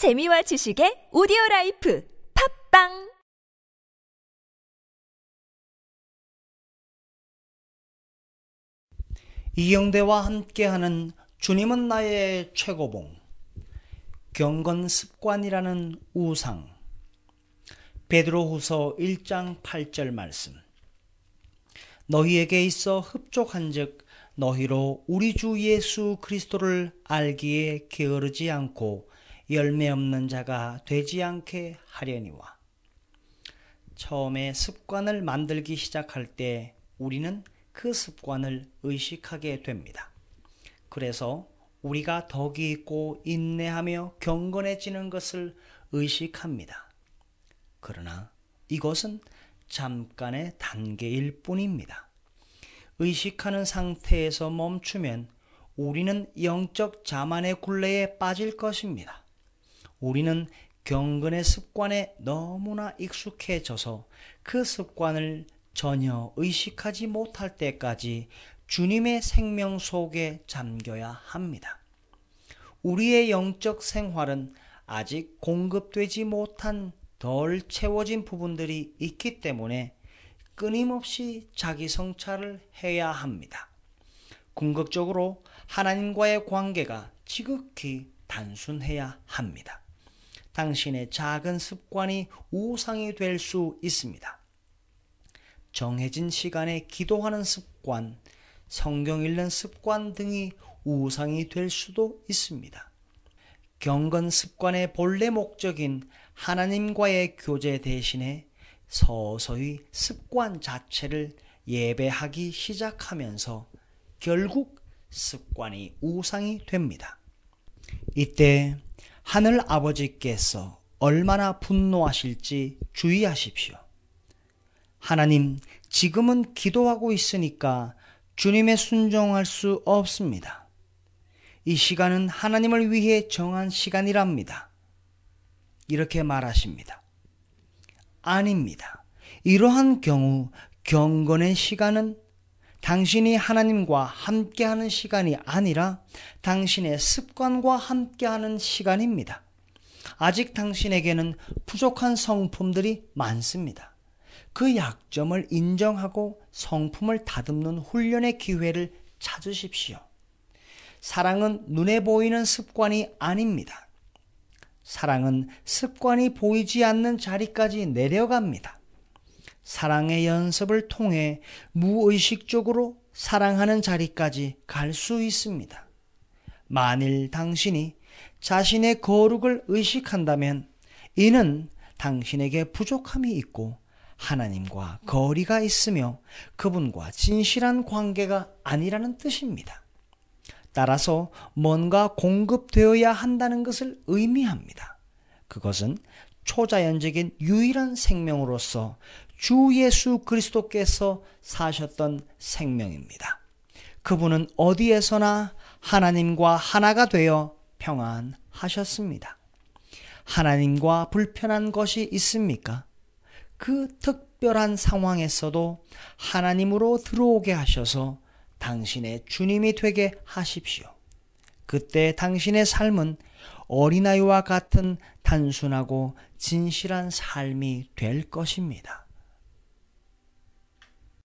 재미와 지식의 오디오 라이프 팟빵! 이영대와 함께하는 주님은 나의 최고봉 경건 습관이라는 우상. 베드로후서 1장 8절 말씀. 너희에게 있어 흡족한즉 너희로 우리 주 예수 그리스도를 알기에 게으르지 않고 열매 없는 자가 되지 않게 하려니와 처음에 습관을 만들기 시작할 때 우리는 그 습관을 의식하게 됩니다. 그래서 우리가 덕이 있고 인내하며 경건해지는 것을 의식합니다. 그러나 이것은 잠깐의 단계일 뿐입니다. 의식하는 상태에서 멈추면 우리는 영적 자만의 굴레에 빠질 것입니다. 우리는 경건의 습관에 너무나 익숙해져서 그 습관을 전혀 의식하지 못할 때까지 주님의 생명 속에 잠겨야 합니다. 우리의 영적 생활은 아직 공급되지 못한 덜 채워진 부분들이 있기 때문에 끊임없이 자기 성찰을 해야 합니다. 궁극적으로 하나님과의 관계가 지극히 단순해야 합니다. 당신의 작은 습관이 우상이 될 수 있습니다. 정해진 시간에 기도하는 습관, 성경 읽는 습관 등이 우상이 될 수도 있습니다. 경건 습관의 본래 목적인 하나님과의 교제 대신에 서서히 습관 자체를 예배하기 시작하면서 결국 습관이 우상이 됩니다. 이때 하늘 아버지께서 얼마나 분노하실지 주의하십시오. 하나님, 지금은 기도하고 있으니까 주님의 순종할 수 없습니다. 이 시간은 하나님을 위해 정한 시간이랍니다. 이렇게 말하십니다. 아닙니다. 이러한 경우 경건의 시간은 당신이 하나님과 함께하는 시간이 아니라 당신의 습관과 함께하는 시간입니다. 아직 당신에게는 부족한 성품들이 많습니다. 그 약점을 인정하고 성품을 다듬는 훈련의 기회를 찾으십시오. 사랑은 눈에 보이는 습관이 아닙니다. 사랑은 습관이 보이지 않는 자리까지 내려갑니다. 사랑의 연습을 통해 무의식적으로 사랑하는 자리까지 갈 수 있습니다. 만일 당신이 자신의 거룩을 의식한다면 이는 당신에게 부족함이 있고 하나님과 거리가 있으며 그분과 진실한 관계가 아니라는 뜻입니다. 따라서 뭔가 공급되어야 한다는 것을 의미합니다. 그것은 초자연적인 유일한 생명으로서 주 예수 그리스도께서 사셨던 생명입니다. 그분은 어디에서나 하나님과 하나가 되어 평안하셨습니다. 하나님과 불편한 것이 있습니까? 그 특별한 상황에서도 하나님으로 들어오게 하셔서 당신의 주님이 되게 하십시오. 그때 당신의 삶은 어린아이와 같은 단순하고 진실한 삶이 될 것입니다.